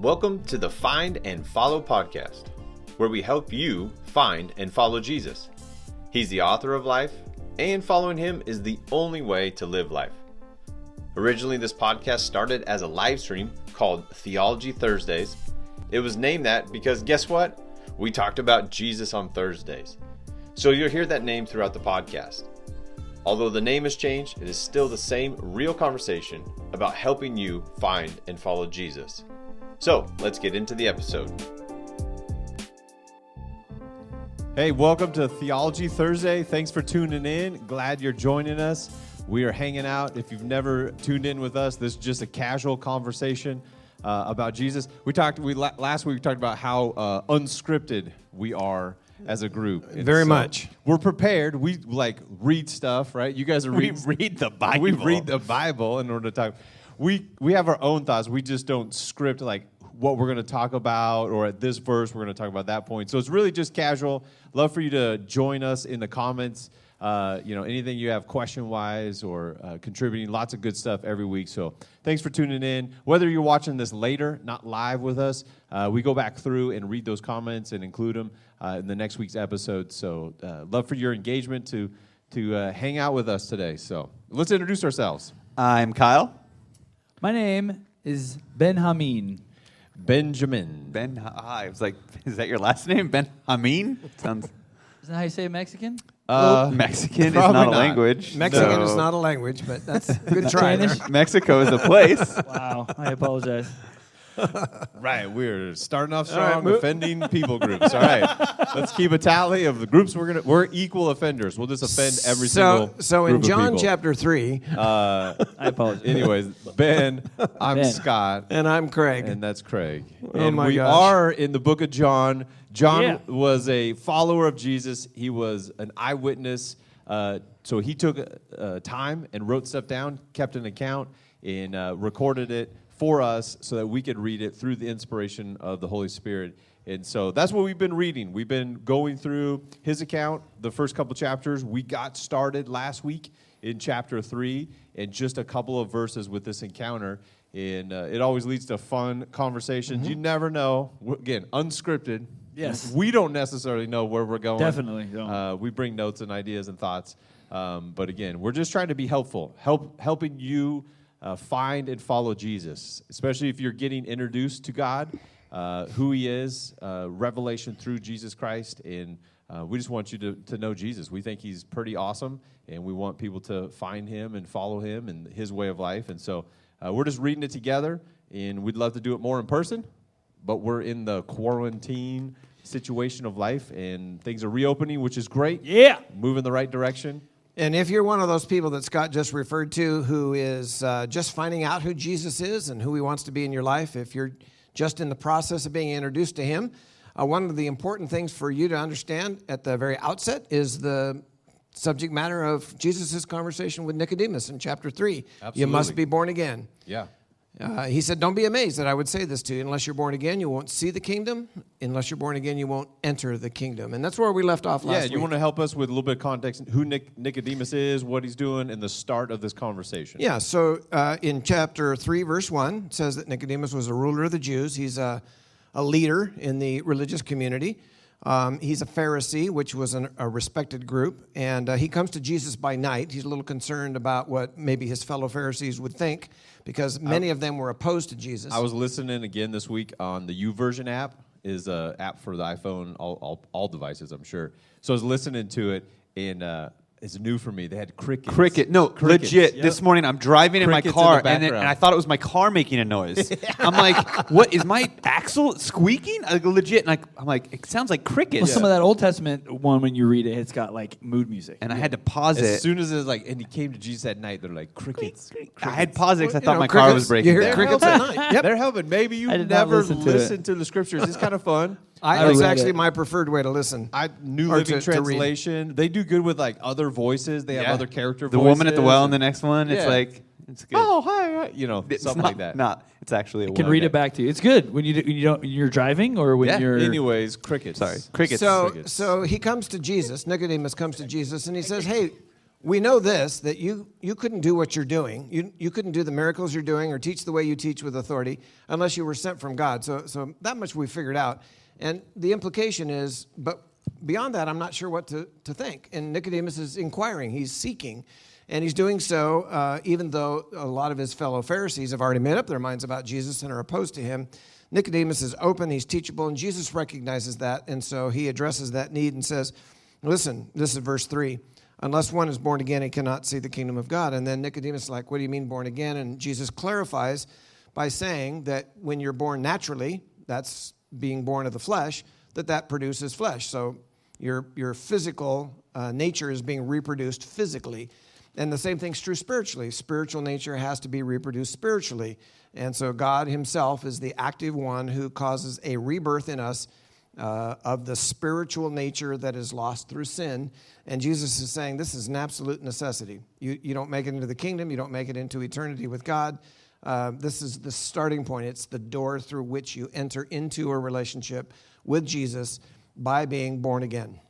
Welcome to the Find and Follow podcast, where we help you find and follow Jesus. He's the author of life, and following him is the only way to live life. Originally, this podcast started as a live stream called Theology Thursdays. It was named that because guess what? We talked about Jesus on Thursdays. So you'll hear that name throughout the podcast. Although the name has changed, it is still the same real conversation about helping you find and follow Jesus. So let's get into the episode. Hey, welcome to Theology Thursday. Thanks for tuning in. Glad you're joining us. We are hanging out. If you've never tuned in with us, this is just a casual conversation uh, about Jesus. We talked. We last week we talked about how uh, unscripted we are as a group. And Very so much. We're prepared. We like read stuff, right? You guys are reading. We read the Bible. We read the Bible in order to talk. We we have our own thoughts. We just don't script like what we're going to talk about, or at this verse, we're going to talk about that point. So it's really just casual. Love for you to join us in the comments. Uh, you know, anything you have question wise or uh, contributing, lots of good stuff every week. So thanks for tuning in. Whether you're watching this later, not live with us, uh, we go back through and read those comments and include them uh, in the next week's episode. So uh, love for your engagement to to uh, hang out with us today. So let's introduce ourselves. I'm Kyle. My name is Ben Hameen. Benjamin. Ben, I was like, is that your last name? Ben Hameen? Sounds. Is that how you say Mexican? Uh, Mexican is not, not, a language. Mexican so. is not a language, but that's a good try. Mexico is a place. wow, I apologize. right, we're starting off strong, right, offending people groups. All right, let's keep a tally of the groups we're gonna. We're equal offenders. We'll just offend every so, single. So in John chapter three, uh, I apologize. Anyways, Ben, I'm ben. Scott, and I'm Craig, and that's Craig. Oh and my we gosh. are in the book of John. John yeah. was a follower of Jesus. He was an eyewitness. Uh, so he took uh, time and wrote stuff down, kept an account, and uh, recorded it for us so that we could read it through the inspiration of the Holy Spirit. And so that's what we've been reading. We've been going through his account, the first couple chapters. We got started last week in chapter three, and just a couple of verses with this encounter. And uh, it always leads to fun conversations. Mm-hmm. You never know. Again, unscripted. Yes. We don't necessarily know where we're going. Definitely don't. Uh, we bring notes and ideas and thoughts. Um, but again, we're just trying to be helpful, help helping you uh, find and follow Jesus, especially if you're getting introduced to God, uh, who He is, uh, revelation through Jesus Christ. And uh, we just want you to, to know Jesus. We think He's pretty awesome, and we want people to find Him and follow Him and His way of life. And so uh, we're just reading it together, and we'd love to do it more in person, but we're in the quarantine situation of life, and things are reopening, which is great. Yeah. Moving the right direction. And if you're one of those people that Scott just referred to who is uh, just finding out who Jesus is and who he wants to be in your life, if you're just in the process of being introduced to him, uh, one of the important things for you to understand at the very outset is the subject matter of Jesus' conversation with Nicodemus in chapter 3. Absolutely. You must be born again. Yeah. Uh, he said, Don't be amazed that I would say this to you. Unless you're born again, you won't see the kingdom. Unless you're born again, you won't enter the kingdom. And that's where we left off last time. Yeah, you week. want to help us with a little bit of context who Nic- Nicodemus is, what he's doing, and the start of this conversation. Yeah, so uh, in chapter 3, verse 1, it says that Nicodemus was a ruler of the Jews. He's a, a leader in the religious community. Um, he's a Pharisee, which was an, a respected group, and uh, he comes to Jesus by night. He's a little concerned about what maybe his fellow Pharisees would think because many I, of them were opposed to Jesus. I was listening again this week on the YouVersion app, is an app for the iPhone, all, all, all, devices, I'm sure. So I was listening to it, and uh, it's new for me. They had crickets. Cricket. No, crickets. legit. Yep. This morning I'm driving crickets in my car in and, and, I thought it was my car making a noise. I'm like, what is my axle squeaking? Like, legit. And I, I'm like, it sounds like crickets. Well, some of that Old Testament one when you read it, it's got like mood music. And yeah. I had to pause as it. As soon as it's like, and he came to Jesus at night, they're like, crickets. crickets. I had paused it because I thought know, my crickets, car was breaking. You hear crickets at night. Yep. They're helping. Maybe you never listen, to, listen to, the scriptures. It's kind of fun. I, it's actually it. my preferred way to listen. I New Living to, Translation. To they do good with like other voices. They have yeah. other character. The voices. woman at the well in the next one. Yeah. It's like it's good. Oh hi, hi. you know it's something not, like that. Not. It's actually. I can read it back to you. It's good when you do, when you don't when you're driving or when yeah. you're. Anyways, crickets. Sorry, crickets. So crickets. so he comes to Jesus. Nicodemus comes to Jesus and he says, "Hey, we know this that you, you couldn't do what you're doing. You, you couldn't do the miracles you're doing or teach the way you teach with authority unless you were sent from God. So, so that much we figured out. And the implication is, but beyond that, I'm not sure what to, to think. And Nicodemus is inquiring, he's seeking. And he's doing so uh, even though a lot of his fellow Pharisees have already made up their minds about Jesus and are opposed to him. Nicodemus is open, he's teachable, and Jesus recognizes that. And so he addresses that need and says, Listen, this is verse 3 unless one is born again, he cannot see the kingdom of God. And then Nicodemus is like, What do you mean born again? And Jesus clarifies by saying that when you're born naturally, that's being born of the flesh, that that produces flesh. So your, your physical uh, nature is being reproduced physically. And the same thing's true spiritually. Spiritual nature has to be reproduced spiritually. And so God Himself is the active one who causes a rebirth in us uh, of the spiritual nature that is lost through sin. And Jesus is saying this is an absolute necessity. You, you don't make it into the kingdom, you don't make it into eternity with God. Uh, this is the starting point. It's the door through which you enter into a relationship with Jesus by being born again.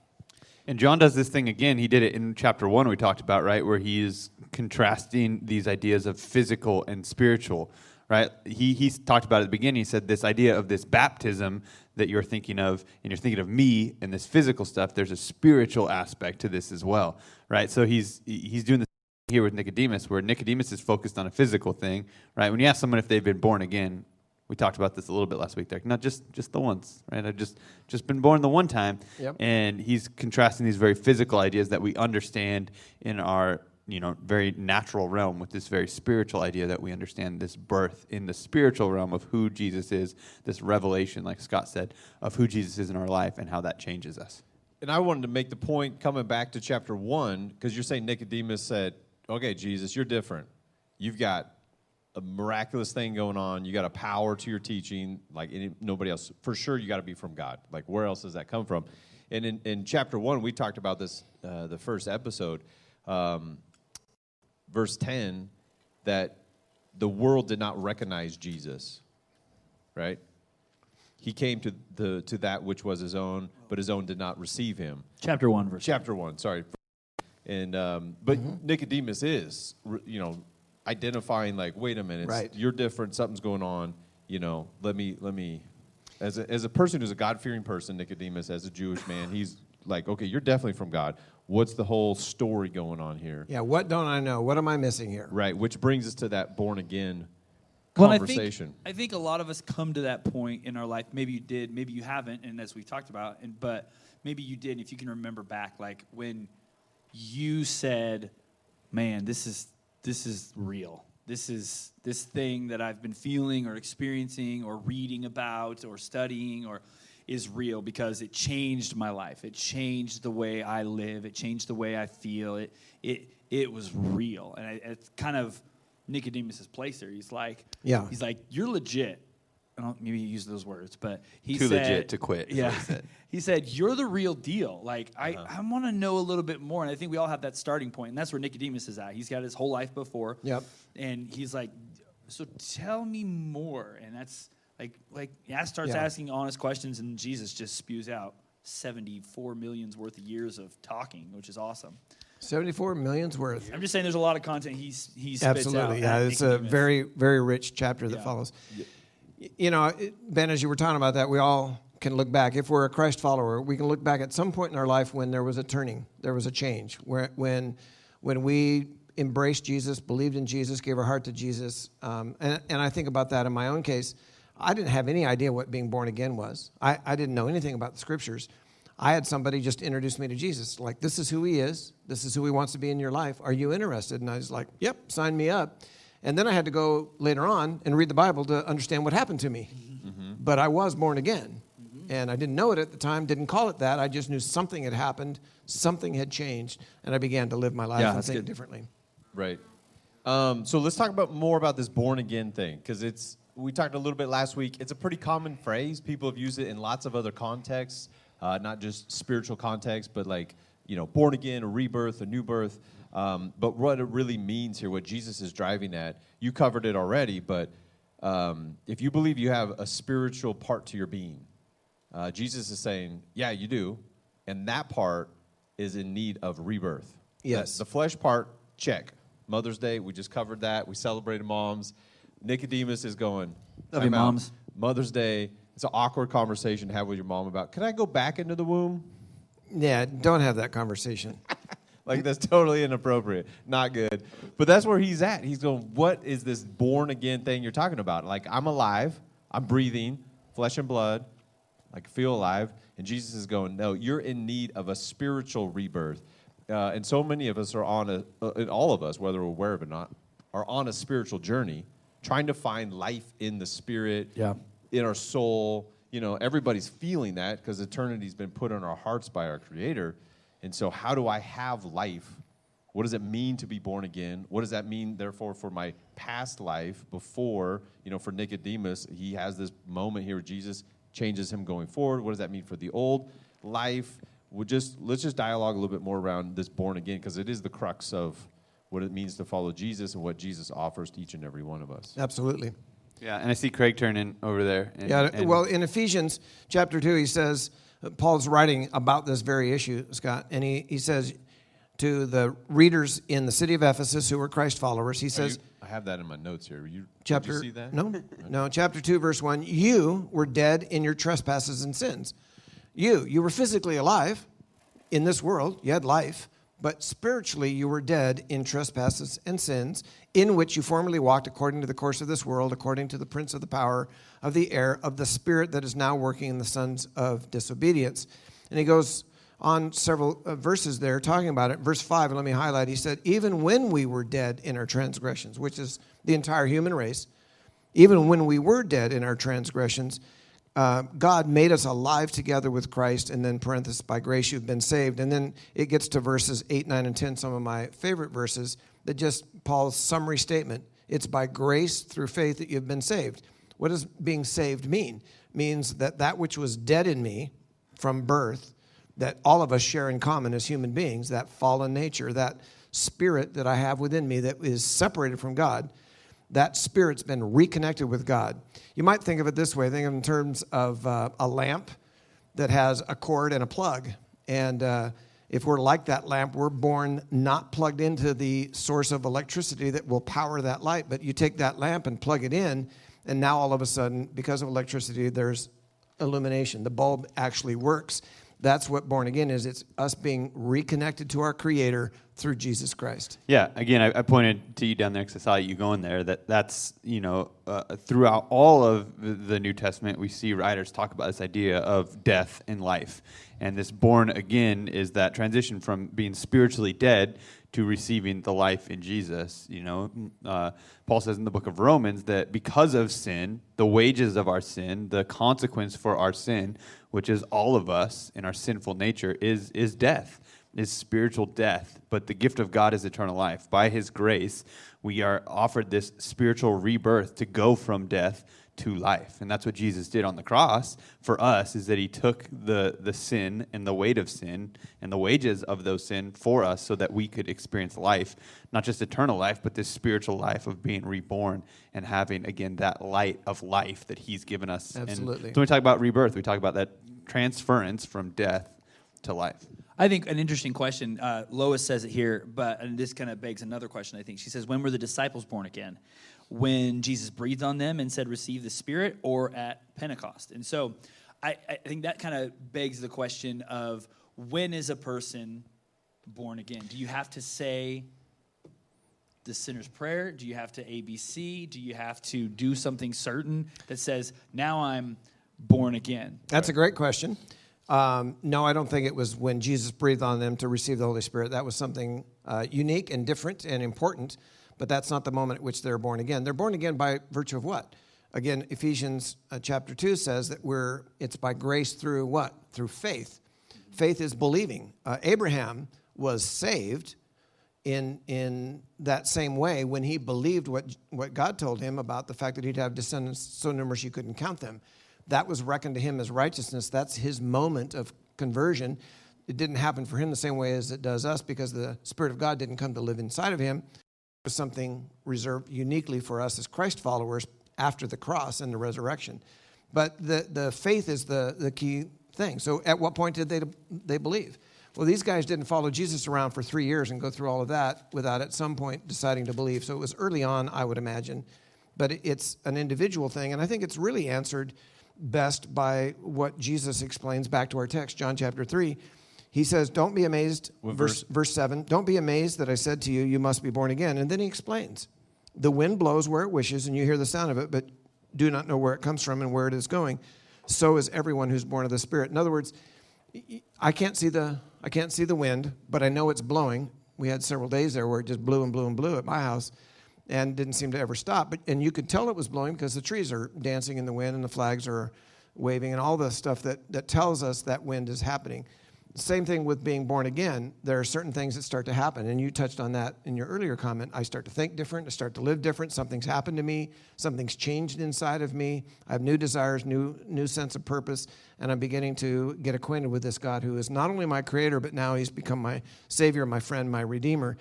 And John does this thing again. He did it in chapter one, we talked about, right? Where he is contrasting these ideas of physical and spiritual, right? He, he talked about at the beginning, he said this idea of this baptism that you're thinking of, and you're thinking of me and this physical stuff, there's a spiritual aspect to this as well, right? So he's, he's doing this here with Nicodemus, where Nicodemus is focused on a physical thing, right? When you ask someone if they've been born again, we talked about this a little bit last week. There, not just just the once, right? I've just just been born the one time, yep. and he's contrasting these very physical ideas that we understand in our you know very natural realm with this very spiritual idea that we understand this birth in the spiritual realm of who Jesus is, this revelation, like Scott said, of who Jesus is in our life and how that changes us. And I wanted to make the point coming back to chapter one because you're saying Nicodemus said, "Okay, Jesus, you're different. You've got a miraculous thing going on. You got a power to your teaching like any, nobody else. For sure, you got to be from God. Like where else does that come from?" And in, in chapter one, we talked about this uh, the first episode. Um, verse 10 that the world did not recognize Jesus, right? He came to, the, to that which was his own, but his own did not receive him. Chapter 1, verse Chapter 1, sorry. And, um, but mm-hmm. Nicodemus is, you know, identifying like, wait a minute, right. you're different, something's going on, you know, let me, let me, as a, as a person who's a God fearing person, Nicodemus, as a Jewish man, he's like, okay, you're definitely from God what's the whole story going on here? Yeah, what don't I know? What am I missing here? Right, which brings us to that born again well, conversation. I think, I think a lot of us come to that point in our life. Maybe you did, maybe you haven't, and as we talked about, and but maybe you did. If you can remember back, like when you said, "Man, this is this is real. This is this thing that I've been feeling or experiencing or reading about or studying or." is real because it changed my life. It changed the way I live. It changed the way I feel. It it it was real, and I, it's kind of Nicodemus's place there. He's like, yeah, he's like, you're legit. I don't maybe he used those words, but he too said, legit to quit. Yeah, he said. he said, "You're the real deal." Like uh-huh. I, I want to know a little bit more, and I think we all have that starting point, and that's where Nicodemus is at. He's got his whole life before. Yep. And he's like, "So tell me more," and that's like, like, yeah, starts yeah. asking honest questions, and Jesus just spews out 74 millions worth of years of talking, which is awesome. 74 millions worth. I'm just saying there's a lot of content he's he's Absolutely, yeah. It's a very, very rich chapter that yeah. follows. Yeah. You know, Ben, as you were talking about that, we all can look back. If we're a Christ follower, we can look back at some point in our life when there was a turning, there was a change, where, when, when we embraced Jesus, believed in Jesus, gave our heart to Jesus. Um, and, and I think about that in my own case. I didn't have any idea what being born again was. I, I didn't know anything about the scriptures. I had somebody just introduce me to Jesus. Like, this is who he is. This is who he wants to be in your life. Are you interested? And I was like, yep, sign me up. And then I had to go later on and read the Bible to understand what happened to me. Mm-hmm. But I was born again. Mm-hmm. And I didn't know it at the time, didn't call it that. I just knew something had happened, something had changed, and I began to live my life yeah, and think good. differently. Right. Um, so let's talk about more about this born again thing because it's we talked a little bit last week. It's a pretty common phrase. People have used it in lots of other contexts, uh, not just spiritual contexts, but like you know, born again, a rebirth, a new birth. Um, but what it really means here, what Jesus is driving at, you covered it already. But um, if you believe you have a spiritual part to your being, uh, Jesus is saying, yeah, you do, and that part is in need of rebirth. Yes. The, the flesh part, check. Mother's Day, we just covered that. We celebrated moms. Nicodemus is going. Love you, moms." Mother's Day. It's an awkward conversation to have with your mom about. Can I go back into the womb? Yeah, don't have that conversation. Like that's totally inappropriate. Not good. But that's where he's at. He's going, what is this born again thing you're talking about? Like I'm alive, I'm breathing, flesh and blood, like feel alive. And Jesus is going, no, you're in need of a spiritual rebirth. Uh, and so many of us are on a, uh, all of us, whether we're aware of it or not, are on a spiritual journey, trying to find life in the spirit, Yeah. in our soul. You know, everybody's feeling that because eternity's been put on our hearts by our Creator. And so, how do I have life? What does it mean to be born again? What does that mean, therefore, for my past life before, you know, for Nicodemus, he has this moment here where Jesus changes him going forward. What does that mean for the old life? We'll just, let's just dialogue a little bit more around this born again because it is the crux of what it means to follow Jesus and what Jesus offers to each and every one of us. Absolutely. Yeah, and I see Craig turning over there. And, Yeah, and- well, in Ephesians chapter 2, he says, Paul's writing about this very issue, Scott, and he, he says to the readers in the city of Ephesus who were Christ followers, he says, you- I have that in my notes here. You, chapter did you see that? no no chapter 2 verse 1 you were dead in your trespasses and sins you you were physically alive in this world you had life but spiritually you were dead in trespasses and sins in which you formerly walked according to the course of this world according to the prince of the power of the air of the spirit that is now working in the sons of disobedience and he goes on several uh, verses there talking about it. Verse 5, and let me highlight, he said, Even when we were dead in our transgressions, which is the entire human race, even when we were dead in our transgressions, uh, God made us alive together with Christ, and then parenthesis, by grace you've been saved. And then it gets to verses 8, 9, and 10, some of my favorite verses, that just Paul's summary statement. It's by grace through faith that you've been saved. What does being saved mean? means that that which was dead in me from birth, that all of us share in common as human beings, that fallen nature, that spirit that I have within me that is separated from God, that spirit's been reconnected with God. You might think of it this way think of in terms of uh, a lamp that has a cord and a plug. And uh, if we're like that lamp, we're born not plugged into the source of electricity that will power that light. But you take that lamp and plug it in, and now all of a sudden, because of electricity, there's illumination. The bulb actually works. That's what born again is. It's us being reconnected to our Creator through Jesus Christ. Yeah, again, I, I pointed to you down there because I saw you going there. That that's you know uh, throughout all of the- the New Testament, we see writers talk about this idea of death and life, and this born again is that transition from being spiritually dead to receiving the life in Jesus. You know, uh, Paul says in the book of Romans that because of sin, the wages of our sin, the consequence for our sin, which is all of us in our sinful nature, is is death is spiritual death, but the gift of God is eternal life. By His grace, we are offered this spiritual rebirth to go from death to life. And that's what Jesus did on the cross for us is that he took the the sin and the weight of sin and the wages of those sin for us so that we could experience life, not just eternal life, but this spiritual life of being reborn and having again that light of life that he's given us. And Absolutely. so when we talk about rebirth, we talk about that transference from death to life. I think an interesting question. Uh, Lois says it here, but and this kind of begs another question. I think she says, "When were the disciples born again? When Jesus breathed on them and said, "Receive the Spirit," or at Pentecost?" And so, I, I think that kind of begs the question of when is a person born again? Do you have to say the sinner's prayer? Do you have to ABC? Do you have to do something certain that says, "Now I'm born again"? That's a great question. Um, no, I don't think it was when Jesus breathed on them to receive the Holy Spirit. That was something uh, unique and different and important, but that's not the moment at which they're born again. They're born again by virtue of what? Again, Ephesians uh, chapter 2 says that we're, it's by grace through what? Through faith. Faith is believing. Uh, Abraham was saved in, in that same way when he believed what, what God told him about the fact that he'd have descendants so numerous you couldn't count them. That was reckoned to him as righteousness. That's his moment of conversion. It didn't happen for him the same way as it does us because the Spirit of God didn't come to live inside of him. Something reserved uniquely for us as Christ followers after the cross and the resurrection. But the, the faith is the, the key thing. So at what point did they, they believe? Well, these guys didn't follow Jesus around for three years and go through all of that without at some point deciding to believe. So it was early on, I would imagine. But it's an individual thing. And I think it's really answered best by what Jesus explains back to our text, John chapter 3. He says, Don't be amazed, What verse, verse 7, don't be amazed that I said to you, You must be born again. And then he explains, The wind blows where it wishes, and you hear the sound of it, but do not know where it comes from and where it is going. So is everyone who's born of the Spirit. In other words, I can't see the I can't see the wind, but I know it's blowing. We had several days there where it just blew and blew and blew at my house, and didn't seem to ever stop. But and you could tell it was blowing because the trees are dancing in the wind and the flags are waving and all the stuff that that tells us that wind is happening. Same thing with being born again. There are certain things that start to happen, and you touched on that in your earlier comment. I start to think different. I start to live different. Something's happened to me. Something's changed inside of me. I have new desires, new new sense of purpose, and I'm beginning to get acquainted with this God who is not only my Creator, but now He's become my Savior, my friend, my Redeemer.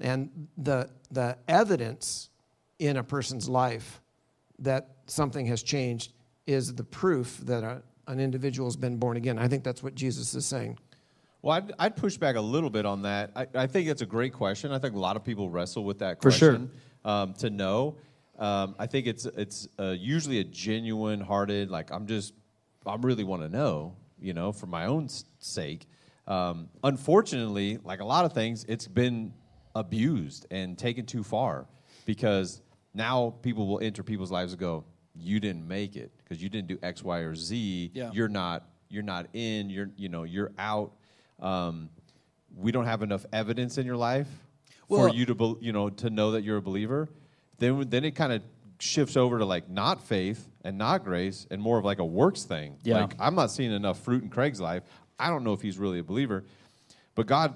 And the the evidence in a person's life that something has changed is the proof that a, an individual has been born again. I think that's what Jesus is saying. Well, I'd, I'd push back a little bit on that. I, I think that's a great question. I think a lot of people wrestle with that For sure. question um, to know. Um, I think it's it's uh, usually a genuine hearted, like I'm just, I really want to know, you know, for my own sake. Um, unfortunately, like a lot of things, it's been abused and taken too far because now people will enter people's lives and go, "You didn't make it because you didn't do X, Y, or Z. Yeah. You're not you're not in. You're you know you're out. Um, we don't have enough evidence in your life Well- for you to bel you know to know that you're a believer. Then then it kind of shifts over to like not faith and not grace and more of like a works thing. Yeah. Like I'm not seeing enough fruit in Craig's life. I don't know if he's really a believer, but God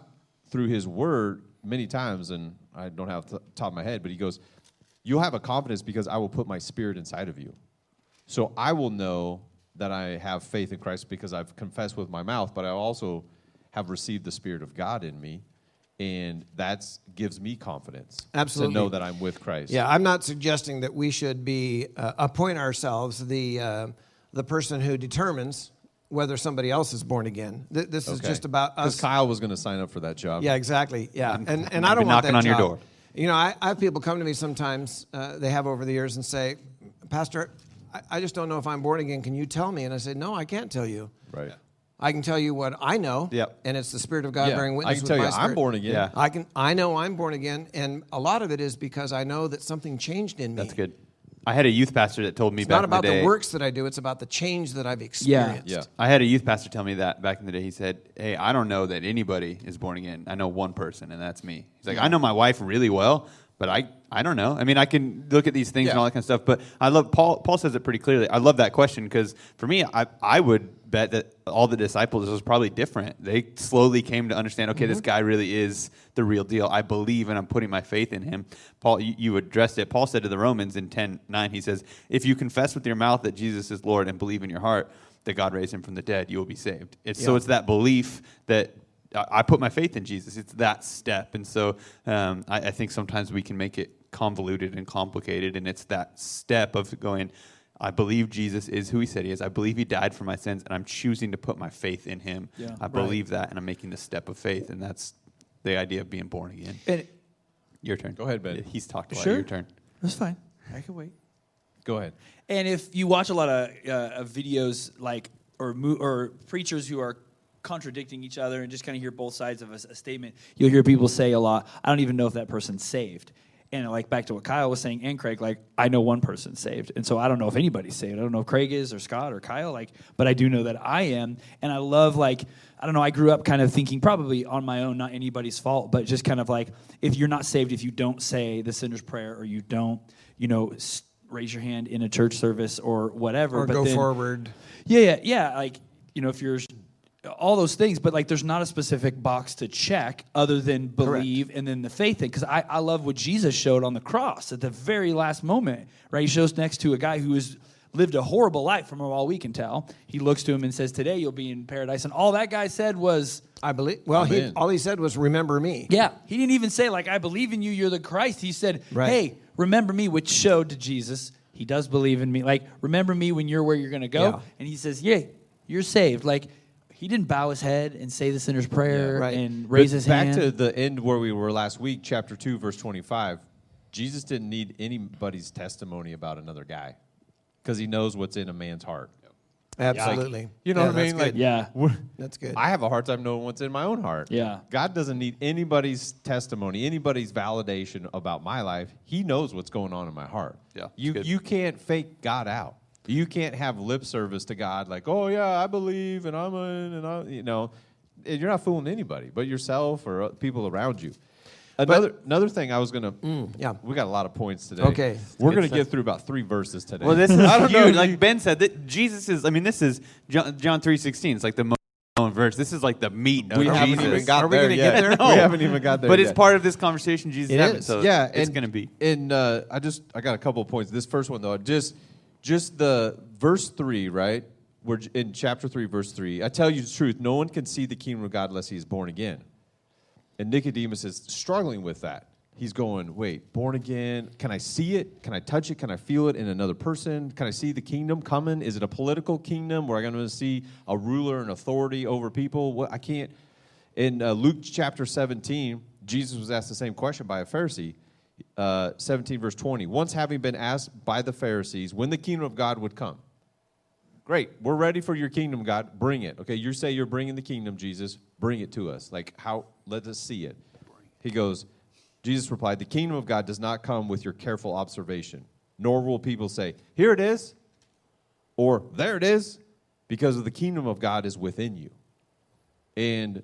through His Word many times, and I don't have the top of my head, but He goes, "You'll have a confidence because I will put my Spirit inside of you." So I will know that I have faith in Christ because I've confessed with my mouth, but I also have received the Spirit of God in me, and that gives me confidence Absolutely. to know that I'm with Christ. Yeah, I'm not suggesting that we should be uh, appoint ourselves the uh, the person who determines whether somebody else is born again. Th- this is just about us. Kyle was going to sign up for that job. Yeah, exactly. Yeah, and and I've I don't want knocking that on your door. You know, I, I have people come to me sometimes. Uh, they have over the years and say, Pastor, I, I just don't know if I'm born again. Can you tell me? And I say, No, I can't tell you. Right. I can tell you what I know. Yep. And it's the Spirit of God Yeah, bearing witness I can tell you my I'm born again. Yeah. I can. I know I'm born again, and a lot of it is because I know that something changed in me. That's good. I had a youth pastor that told me It's back not in the about day. the works that I do; it's about the change that I've experienced. Yeah. I had a youth pastor tell me that back in the day. He said, "Hey, I don't know that anybody is born again. I know one person, and that's me." He's like, "I know my wife really well, but I, I don't know. I mean, I can look at these things and all that kind of stuff. But I love Paul. Paul says it pretty clearly. I love that question because for me, I, I would bet that all the disciples was probably different. They slowly came to understand. Okay, this mm-hmm. guy really is the real deal. I believe, and I'm putting my faith in him. Paul, you, you addressed it. Paul said to the Romans in 10, 9, he says, "If you confess with your mouth that Jesus is Lord and believe in your heart." That God raised him from the dead, you will be saved. It's, So it's that belief that I I put my faith in Jesus. It's that step, and so um, I, I think sometimes we can make it convoluted and complicated, and it's that step of going. I believe Jesus is who He said He is. I believe He died for my sins, and I'm choosing to put my faith in Him. Yeah. I Right. believe that, and I'm making the step of faith, and that's the idea of being born again. And Your turn. Go ahead, Ben. He's talked a lot. Sure. Your turn. that's fine. I can wait. Go ahead. And if you watch a lot of, uh, videos like or mo- or preachers who are contradicting each other and just kind of hear both sides of a statement, you'll hear people say a lot. I don't even know if that person's saved. And like back to what Kyle was saying and Craig, like I know one person's saved, and so I don't know if anybody's saved. I don't know if Craig is or Scott or Kyle, like, but I do know that I am, and I love like I don't know. I grew up kind of thinking probably on my own, not anybody's fault, but just kind of like if you're not saved, if you don't say the sinner's prayer or you don't, you know. s Raise your hand in a church service or whatever, Or but go then- forward. yeah, yeah, yeah. Like you know, if you're all those things, but like there's not a specific box to check other than believe and then the faith thing. Because I, I love what Jesus showed on the cross at the very last moment, right? He shows next to a guy who has lived a horrible life from all we can tell. He looks to him and says, Today you'll be in paradise. And all that guy said was, I believe. Well, he, all he said was, "Remember me." Yeah. He didn't even say, like, I believe in you, you're the Christ. He said, Right. Hey, remember me, which showed to Jesus he does believe in me. Like, remember me when you're where you're going to go. Yeah. And he says, Yeah, you're saved. Like, he didn't bow his head and say the sinner's prayer right. and But raise his back hand. Back to the end where we were last week, chapter 2, verse 25. Jesus didn't need anybody's testimony about another guy because he knows what's in a man's heart. Absolutely. You know Yeah, what I mean? Like. Yeah. That's good. I have a hard time knowing what's in my own heart. Yeah. God doesn't need anybody's testimony, anybody's validation about my life. He knows what's going on in my heart. Yeah, You you can't fake God out. You can't have lip service to God like, "Oh yeah, I believe and I'm in and I you know, and you're not fooling anybody but yourself or uh, people around you. Another another thing I was going to yeah. We got a lot of points today. Okay. We're going to stuff. get through about 3 verses today. Well, this is I don't huge. if Like Ben said, that Jesus is. I mean, this is John, John three sixteen. It's like the most known verse. This is like the meat of we haven't even got Are we there gonna yet. get there? No. We haven't even got there but yet. it's part of this conversation Jesus It having. is. So yeah, it's and- going to be. And uh, I just I got a couple of points. This first one though, just just the verse three, right? We're in chapter three, verse three. I tell you the truth, no one can see the kingdom of God unless he is born again. And Nicodemus is struggling with that. He's going, wait, born again? Can I see it? Can I touch it? Can I feel it in another person? Can I see the kingdom coming? Is it a political kingdom where I'm going to see a ruler and authority over people? What I can't. In uh, Luke chapter 17, Jesus was asked the same question by a Pharisee. Uh, 17 verse 20. Once having been asked by the Pharisees when the kingdom of God would come. Great, we're ready for your kingdom, God. Bring it. Okay, you say you're bringing the kingdom, Jesus. Bring it to us. Like how? Let us see it. He goes. Jesus replied, "The kingdom of God does not come with your careful observation, nor will people say, "Here it is," or "There it is," because the kingdom of God is within you. And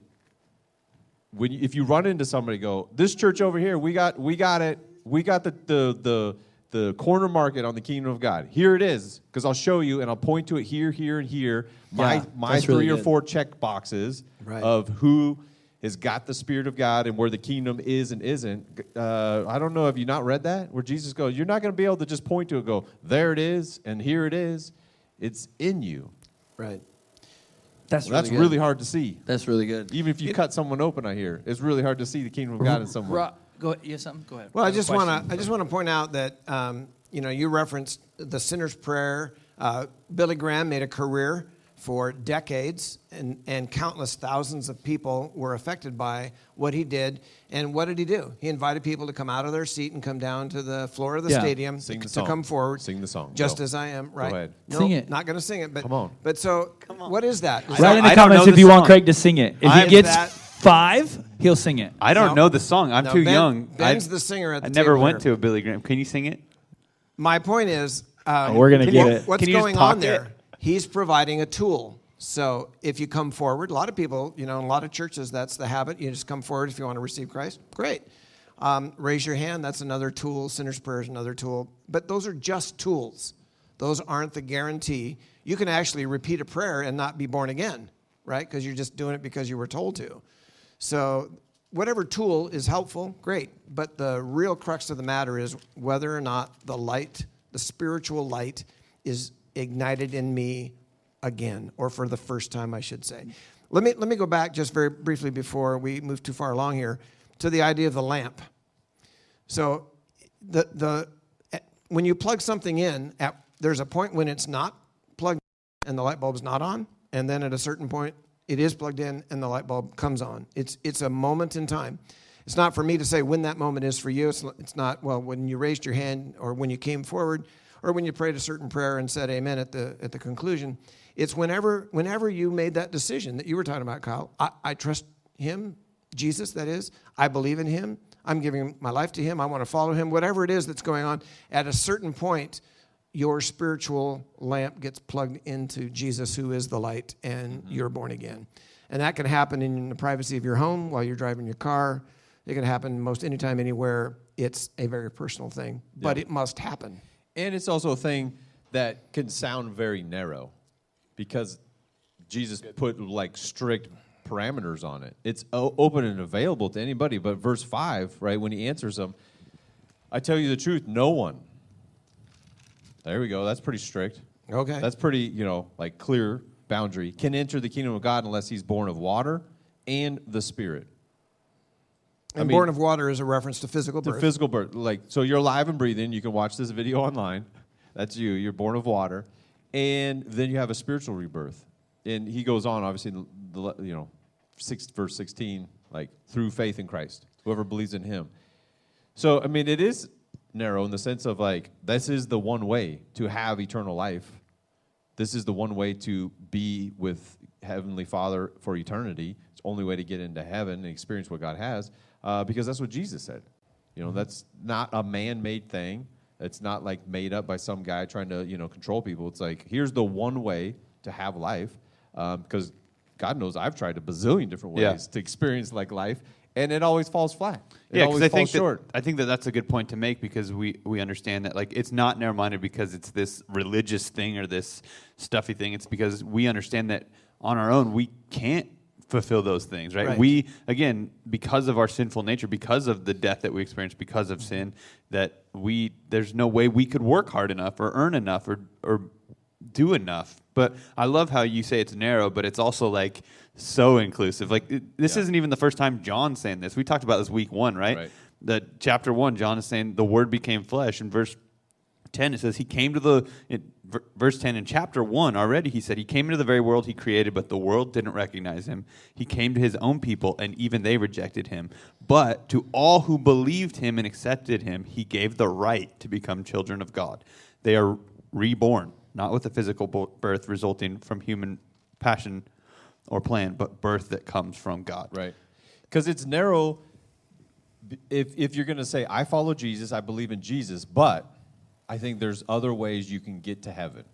when you, if you run into somebody, go, "This church over here, we got we got it. We got the the the the corner market on the kingdom of God. Here it is, because I'll show you and I'll point to it here, here, and here. My Yeah, my three really or good. four check boxes Right. of who has got the spirit of God and where the kingdom is and isn't. Uh, I don't know if you not read that where Jesus goes, you're not going to be able to just point to it, go there it is, and here it is. It's in you. Right. That's Well, that's really, good. really hard to see. That's really good. Even if you cut someone open, I hear it's really hard to see the kingdom of God in someone. Ro- go ahead. You have something? Go ahead. Well, I have just want to I just want to point out that um, you know you referenced the sinner's prayer. Uh, Billy Graham made a career for decades, and, and countless thousands of people were affected by what he did. And what did he do? He invited people to come out of their seat and come down to the floor of the Yeah. stadium Sing the to song. come forward. Sing the song. Just Go. as I am. Right. ahead. No, Sing it. Not going to sing it, but Come on. But so, what is that? Is Write that- in the I don't comments know if the you want song. Craig to sing it. If I'm he gets that- five, he'll sing it. I don't No. know the song. I'm No, too Ben- young. Ben's I, the singer at I never went here. to a Billy Graham. Can you sing it? My point is, um, Oh, we're gonna get you- it. What's Can you just going on there? He's providing a tool. So if you come forward, a lot of people, you know, in a lot of churches, that's the habit. You just come forward if you want to receive Christ. Great. Um, raise your hand. That's another tool. Sinner's prayer is another tool. But those are just tools. Those aren't the guarantee. You can actually repeat a prayer and not be born again, right? Because you're just doing it because you were told to. So, whatever tool is helpful, great. But the real crux of the matter is whether or not the light, the spiritual light, is ignited in me again, or for the first time, I should say. Let me, let me go back just very briefly before we move too far along here to the idea of the lamp. So, the, the, eh, when you plug something in, at, there's a point when it's not plugged in and the light bulb's not on, and then at a certain point, it is plugged in and the light bulb comes on. It's, it's a moment in time. It's not for me to say when that moment is for you. It's, it's not, well, when you raised your hand or when you came forward or when you prayed a certain prayer and said amen at the, at the conclusion. It's whenever, whenever you made that decision that you were talking about, Kyle. I, I trust him, Jesus, that is. I believe in him. I'm giving my life to him. I want to follow him. Whatever it is that's going on, at a certain point, your spiritual lamp gets plugged into Jesus, who is the light, and mm-hmm. you're born again. And that can happen in the privacy of your home while you're driving your car. It can happen most anytime, anywhere. It's a very personal thing, but it must happen. And it's also a thing that can sound very narrow because Jesus put like strict parameters on it. It's o- open and available to anybody. But verse 5, right, when he answers them, I tell you the truth, no one. There we go. That's pretty strict. Okay. That's pretty, you know, like clear boundary. Can enter the kingdom of God unless he's born of water and the Spirit. And mean- born of water is a reference to physical birth. physical birth, like so, you're alive and breathing. You can watch this video online. That's you. You're born of water, and then you have a spiritual rebirth. and he goes on, obviously, the, the, you know, six, verse 16, like through faith in Christ, whoever believes in him. So, I mean, it is narrow in the sense of like, this is the one way to have eternal life. This is the one way to be with Heavenly Father for eternity. It's the only way to get into heaven and experience what God has, uh, because that's what Jesus said. You know, that's not a man made thing. It's not like made up by some guy trying to, you know, control people. It's like, here's the one way to have life. Um, because God knows I've tried a bazillion different ways Yeah. to experience like life, and it always falls flat. It yeah, because I falls think short. that I think that that's a good point to make because we we understand that like it's not narrow-minded because it's this religious thing or this stuffy thing. It's because we understand that on our own we can't fulfill those things, right? Right. We again because of our sinful nature, because of the death that we experience because of sin, that we there's no way we could work hard enough or earn enough or or do enough. But I love how you say it's narrow, but it's also like so inclusive. Like it, this Yeah. isn't even the first time John's saying this. We talked about this week one, right? Right. The chapter one, John is saying the Word became flesh. In verse ten, it says he came to the. Ver- verse ten in chapter one already, he said he came into the very world he created, but the world didn't recognize him. He came to his own people, and even they rejected him. But to all who believed him and accepted him, he gave the right to become children of God. They are reborn, not with a physical birth resulting from human passion or plan, but birth that comes from God. Right. Because it's narrow. If, if you're going to say, I follow Jesus, I believe in Jesus, but I think there's other ways you can get to heaven.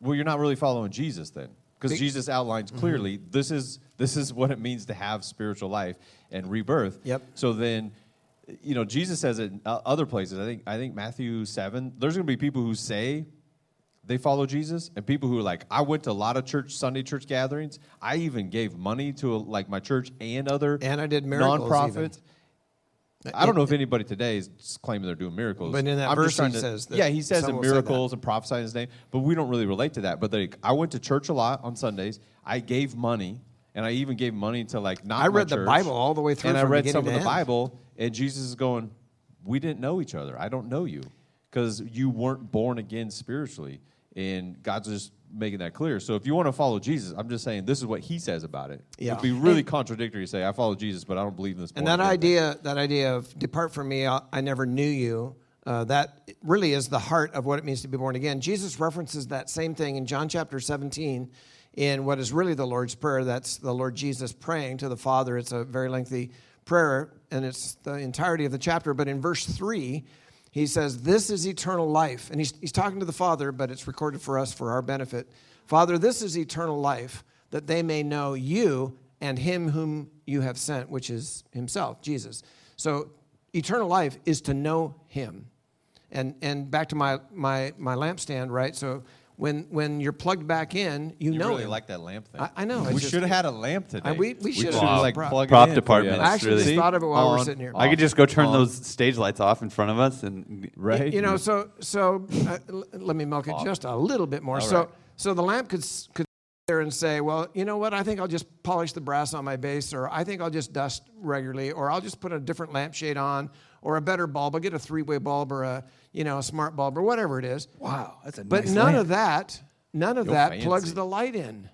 Well, you're not really following Jesus then. Because Be- Jesus outlines mm-hmm. clearly this is this is what it means to have spiritual life and rebirth. Yep. So then, you know, Jesus says it in uh, other places. I think I think Matthew seven. There's going to be people who say they follow Jesus, and people who are like, I went to a lot of church Sunday church gatherings. I even gave money to like my church and other And I did miracles nonprofits. I don't know if anybody today is claiming they're doing miracles. But in that I'm verse he to- says that yeah, he says in miracles and prophesy in his name, but we don't really relate to that. But like, I went to church a lot on Sundays. I gave money, and I even gave money to like not. I read the Bible all the way through and I read some of the end. Bible, and Jesus is going, "We didn't know each other. I don't know you because you weren't born again spiritually." And God's just making that clear. So if you want to follow Jesus, I'm just saying this is what He says about it. Yeah. It'd be really And- contradictory to say I follow Jesus, but I don't believe in this. And that again thing." idea, that idea of depart from me, I, I never knew you, uh, that really is the heart of what it means to be born again. Jesus references that same thing in John chapter 17 in what is really the Lord's Prayer. That's the Lord Jesus praying to the Father. It's a very lengthy prayer, and it's the entirety of the chapter. But in verse 3, he says, This is eternal life. And he's, he's talking to the Father, but it's recorded for us for our benefit. Father, this is eternal life, that they may know you and him whom you have sent, which is himself, Jesus. So eternal life is to know him. And, and back to my, my, my lampstand, right? So when, when you're plugged back in, you, You know really him. like that lamp thing. I- I know, We should have had a lamp today. I- we- we should have. Wow. like Prop- plug prop in for department. you. I actually really- just thought of it while we're sitting here. I could just go turn on. those stage lights off in front of us and right. You know, so so uh, let me milk it just a little bit more. All so right. so the lamp could s- could sit there and say, well, you know what? I think I'll just polish the brass on my base, or I think I'll just dust regularly, or I'll just put a different lampshade on, or a better bulb. I'll get a three way bulb, or a you know a smart bulb, or whatever it is. Wow, that's a But nice none lamp. of that, none of You're that fancy. plugs the light in.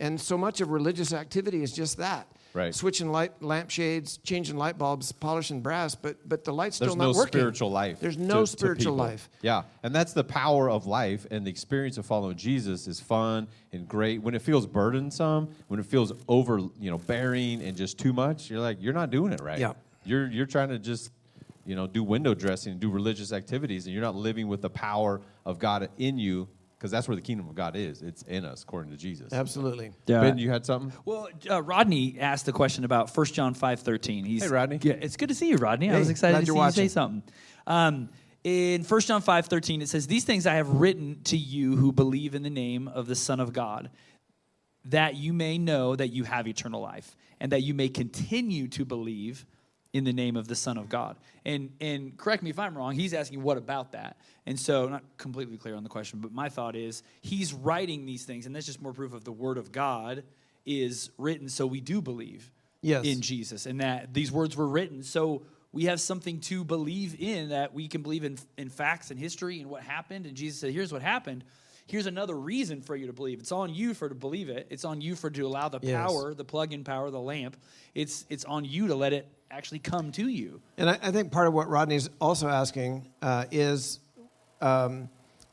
And so much of religious activity is just that. Right. Switching light lampshades, changing light bulbs, polishing brass, but but the light's There's still no not working. spiritual life. There's to- no to spiritual people. life. Yeah, and that's the power of life, and the experience of following Jesus is fun and great. When it feels burdensome, when it feels over, you know, bearing and just too much, you're like, you're not doing it right. Yeah. You're you're trying to just, you know, do window dressing, and do religious activities, and you're not living with the power of God in you, because that's where the kingdom of God is. It's in us, according to Jesus. Absolutely. Yeah. Ben, you had something? Well, uh, Rodney asked the question about 1 John five thirteen. He's Hey, Rodney. Yeah, it's good to see you, Rodney. I was excited to see you're you say something. Um, in 1 John five thirteen, it says, "These things I have written to you who believe in the name of the Son of God, that you may know that you have eternal life, and that you may continue to believe." In the name of the Son of God, and and correct me if I'm wrong. He's asking what about that, and so not completely clear on the question, but my thought is he's writing these things, and that's just more proof of the Word of God is written so we do believe Yes. in Jesus and that these words were written so we have something to believe in that we can believe in, in facts and history and what happened and Jesus said here's what happened here's another reason for you to believe. It's on you for to believe it. It's on you for to allow the Yes. power, the plug-in power, the lamp. It's it's on you to let it actually come to you. And I, I think part of what Rodney's also asking uh, is um,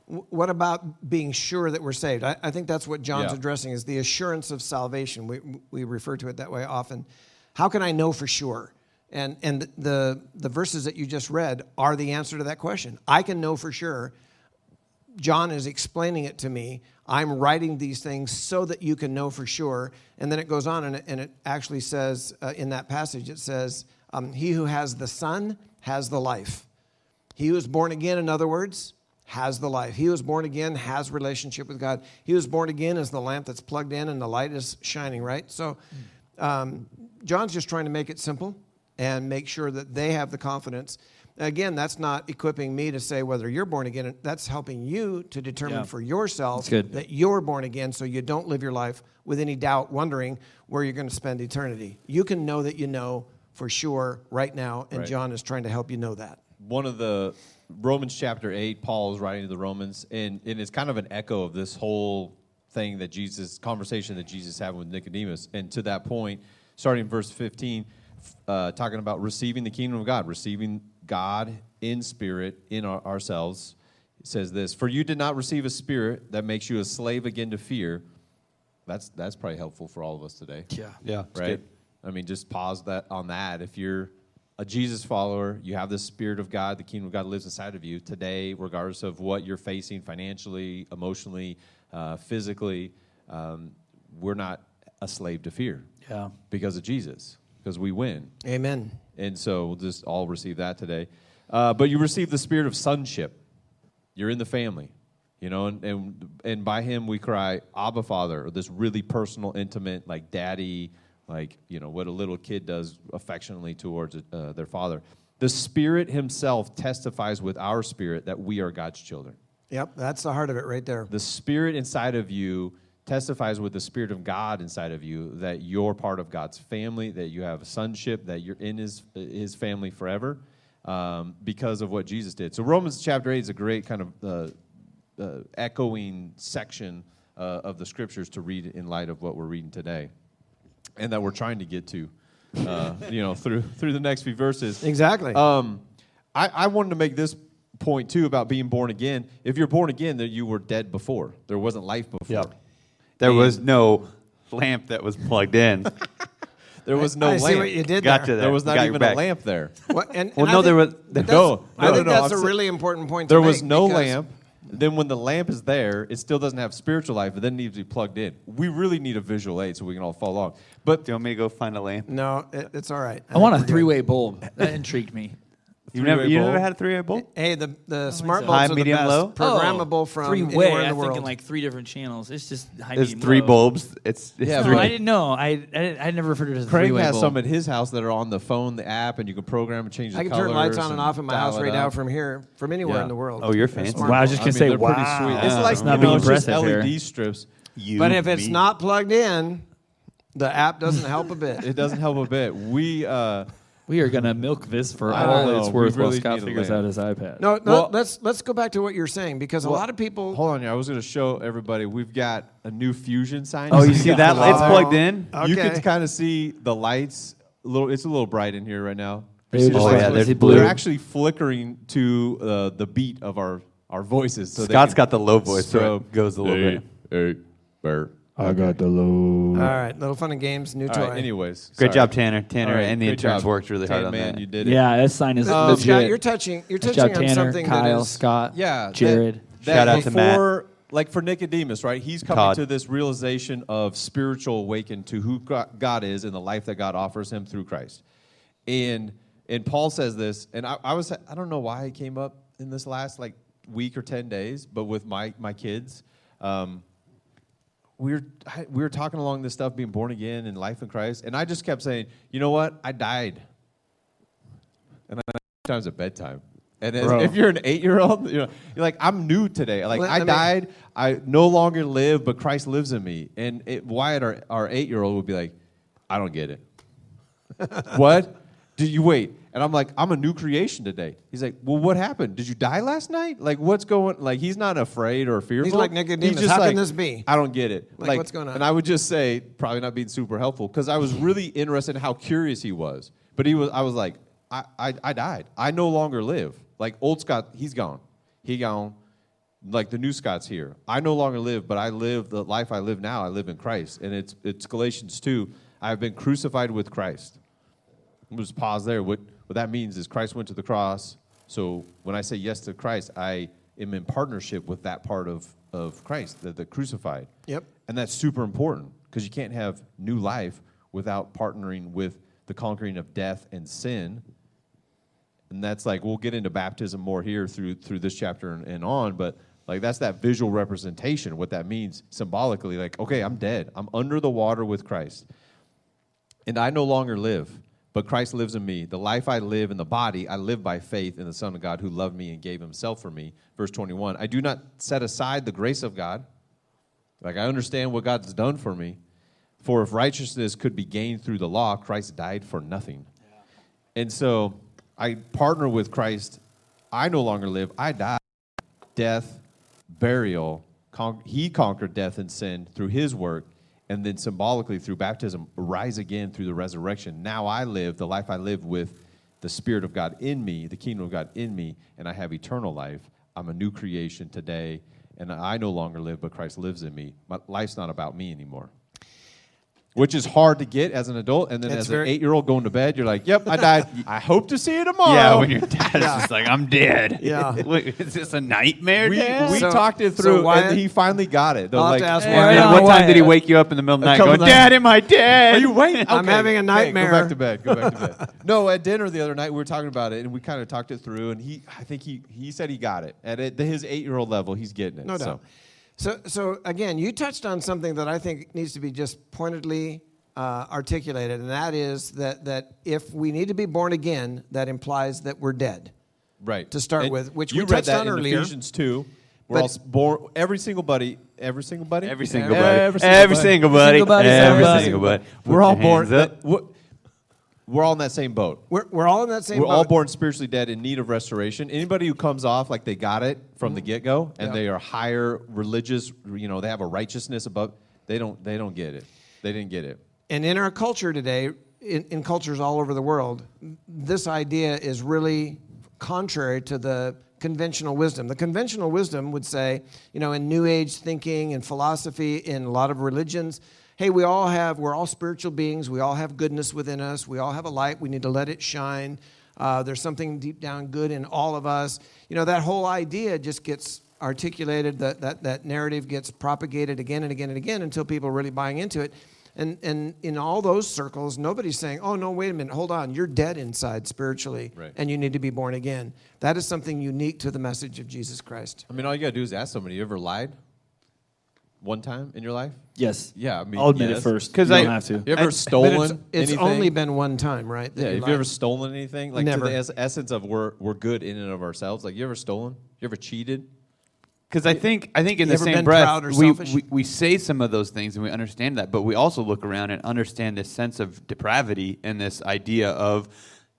what about being sure that we're saved? I, I think that's what John's Yeah. addressing is the assurance of salvation. We, we refer to it that way often. How can I know for sure? And, and the, the verses that you just read are the answer to that question. I can know for sure John is explaining it to me. I'm writing these things so that you can know for sure. And then it goes on and it, and it actually says uh, in that passage, it says, um, He who has the Son has the life. He who is born again, in other words, has the life. He who is born again has relationship with God. He who is born again is the lamp that's plugged in and the light is shining, right? So um, John's just trying to make it simple and make sure that they have the confidence. Again, that's not equipping me to say whether you're born again. That's helping you to determine Yeah. for yourself that you're born again so you don't live your life with any doubt, wondering where you're going to spend eternity. You can know that you know for sure right now, and Right. John is trying to help you know that. one of the Romans chapter 8, Paul is writing to the Romans, and, and it's kind of an echo of this whole thing that Jesus, conversation that Jesus had with Nicodemus. And to that point, starting in verse 15, uh, talking about receiving the kingdom of God, receiving God in spirit in our, ourselves. It says this For you did not receive a spirit that makes you a slave again to fear. That's, that's probably helpful for all of us today Yeah. Yeah, right? I mean, just pause that on that. If you're a Jesus follower, you have the Spirit of God, the Kingdom of God lives inside of you today, regardless of what you're facing financially, emotionally, uh, physically. Um, we're not a slave to fear Yeah. because of Jesus, because we win. Amen. And so we'll just all receive that today. Uh, but you receive the spirit of sonship. You're in the family, you know, and, and, and by him we cry, Abba, Father, or this really personal, intimate, like daddy, like, you know, what a little kid does affectionately towards uh, their father. The Spirit himself testifies with our spirit that we are God's children. Yep, that's the heart of it right there. The Spirit inside of you testifies with the Spirit of God inside of you that you're part of God's family, that you have sonship, that you're in His His family forever, um, because of what Jesus did. So Romans chapter eight is a great kind of uh, uh, echoing section uh, of the Scriptures to read in light of what we're reading today, and that we're trying to get to, uh, you know, through through the next few verses. Exactly. Um, I, I wanted to make this point too about being born again. If you're born again, then you were dead before. There wasn't life before. Yep. There was no lamp that was plugged in. There was no I lamp. see what you did Gotcha there. there. There was not Got your even a back. lamp there. What- and, Well, and I no, there think was- that's- No, I no, think no, that's I'm a sa- really important point. To There was make no because- lamp. Then when the lamp is there, it still doesn't have spiritual life. It then needs to be plugged in. We really need a visual aid so we can all follow along. But Do you want me to go find a lamp? No, it, it's all right. I want a think we're good. three-way bulb. That intrigued me. You never, you never had a three-way bulb? Hey, the the smart it? bulbs High, are the medium, best. low? Programmable from three-way. anywhere in I'm the world. thinking like three different channels. It's just high, There's medium, three low. bulbs. It's, it's Yeah, three. No, I didn't know. I I, I never referred to it as a Craig three-way has bulb. some at his house that are on the phone, the app, and you can program and change the I can turn lights on and off in my house right now from here, from anywhere Yeah. in the world. Oh, you're They're fancy. Wow, I was just I gonna mean, say, they're pretty wow. sweet. It's like not you being know, it's just impressive. LED strips. But if it's not plugged in, the app doesn't help a bit. It doesn't help a bit. We uh, We are gonna milk this for I all don't it's know. worth We while really Scott need a figures lamp. out his iPad. No, no Well- let's let's go back to what you're saying because a lot of people. hold on here. I was going to show everybody. We've got a new fusion sign. Oh, you see that? Oh. It's plugged in. You Okay. can kind of see the lights. A little, it's a little bright in here right now. Maybe You just see Oh, the yeah, lights? there's They're blue. actually flickering to uh, the beat of our, our voices. So they Scott's can got the low voice, so it goes a little Hey, bit. Hey, Bert. I got the low. All right, little fun and games, new All toy. right, anyways. Great sorry. job, Tanner. Tanner All right, and the great interns job. worked really hard Tan on man, that. you did it. Yeah, that sign is Um, legit. Scott, you're touching. You're Good touching job, on Tanner, something Kyle, that is. Scott, Yeah. that- Jared. that Shout out to Matt. before, Like for Nicodemus, right? He's coming Todd. to this realization of spiritual awakening to who Go- God is and the life that God offers him through Christ. And and Paul says this, and I, I was I don't know why it came up in this last like week or ten days, but with my my kids, um, we were we were talking along this stuff, being born again and life in Christ, and I just kept saying, you know what? I died, and I times at bedtime. And Bro. if you're an eight-year-old, you know, you're like, I'm new today. Like Let- I let me- died, I no longer live, but Christ lives in me. And it, Wyatt, our, our eight-year-old, would be like, I don't get it. what? Do you wait? And I'm like, I'm a new creation today. He's like, well, what happened? Did you die last night? Like, what's going? Like, he's not afraid or fearful. He's like Nicodemus, just how can like, this be? I don't get it. Like, what's going on? And I would just say, probably not being super helpful, because I was really interested in how curious he was. But he was, I was like, I, I, I died. I no longer live. Like old Scott, he's gone. He gone. Like the new Scott's here. I no longer live, but I live the life I live now. I live in Christ, and it's it's Galatians two. I have been crucified with Christ. We'll just pause there. What what that means is Christ went to the cross. So when I say yes to Christ, I am in partnership with that part of of Christ, the, the crucified. Yep. And that's super important because you can't have new life without partnering with the conquering of death and sin. And that's like we'll get into baptism more here through through this chapter and, and on, but like that's that visual representation, what that means symbolically. Like, okay, I'm dead. I'm under the water with Christ. And I no longer live, but Christ lives in me. The life I live in the body, I live by faith in the Son of God who loved me and gave himself for me. Verse 21. I do not set aside the grace of God. Like, I understand what God's done for me. For if righteousness could be gained through the law, Christ died for nothing. And so I partner with Christ. I no longer live, I die. Death, burial. Con- he conquered death and sin through his work. And then symbolically through baptism, rise again through the resurrection. Now I live the life I live with the Spirit of God in me, the kingdom of God in me, and I have eternal life. I'm a new creation today, and I no longer live, but Christ lives in me. My life's not about me anymore. Which is hard to get as an adult, and then It's as very- an eight-year-old going to bed, you're like, "Yep, I died. I hope to see you tomorrow." Yeah, when your dad is just like, I'm dead. Yeah. Wait, is this a nightmare, we, Dad? we So- talked it so through, Wyatt- and he finally got it. They're I'll have like, to ask and Wyatt. then what time did he wake you up in the middle of the night couple going, nights. Dad, am I dead? Are you waiting? I'm having a okay, nightmare. Go back to bed. Go back to bed. no, at dinner the other night we were talking about it, and we kind of talked it through. And he, I think he, he said he got it at it, his eight-year-old level. He's getting it. No doubt. So, so so again, you touched on something that I think needs to be just pointedly uh, articulated, and that is that that if we need to be born again, that implies that we're dead. Right. To start And with, which you we read touched that on in earlier. Ephesians two. We're all born. Every single buddy. Every single buddy. Every single Every buddy. single Every buddy. single buddy. Single buddy, Every single single buddy. buddy. We're Put all your born. Hands up. that- we're- all in that same boat. We're, we're all in that same We're boat. all born spiritually dead in need of restoration. Anybody who comes off like they got it from the mm-hmm. get go and Yeah. they are higher religious, you know, they have a righteousness above. They don't. They don't get it. They didn't get it. And in our culture today, in, in cultures all over the world, this idea is really contrary to the conventional wisdom. The conventional wisdom would say, you know, in New Age thinking and philosophy, in a lot of religions, hey, we all have, we're all spiritual beings. We all have goodness within us. We all have a light. We need to let it shine. Uh, there's something deep down good in all of us. You know, that whole idea just gets articulated, that, that, that narrative gets propagated again and again and again until people are really buying into it. And, and in all those circles, nobody's saying, oh, no, wait a minute, hold on, you're dead inside spiritually, Right. and you need to be born again. That is something unique to the message of Jesus Christ. I mean, all you gotta do is ask somebody. You ever lied? One time in your life? Yes. Yeah, I mean, I'll admit yes. it first. Because I- don't have to. You ever But stolen it's, it's anything? only been one time, right? Yeah, you have you ever stolen anything? Like Never. to the es- essence of we're we're good in and of ourselves. Like you ever stolen? You ever cheated? Because I think I think in You the same breath we, we we say some of those things and we understand that, but we also look around and understand this sense of depravity and this idea of